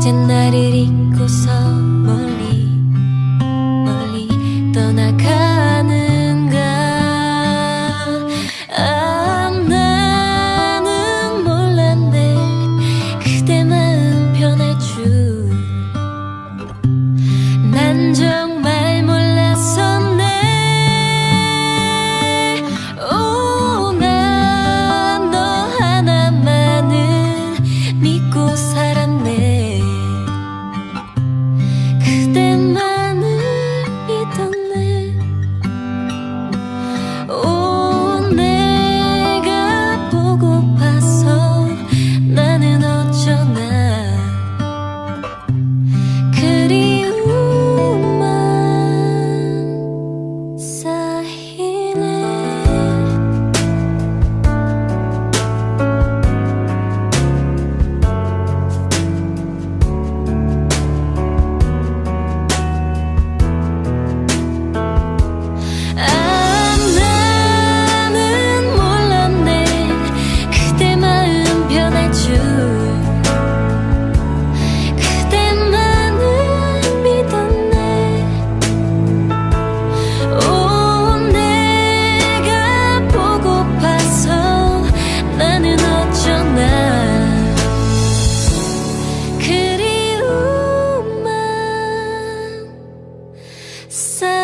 이제 나를 잊고서 멀리 멀리 떠나가는가 아 나는 몰랐네 그대 마음 변할 줄난 정. Sun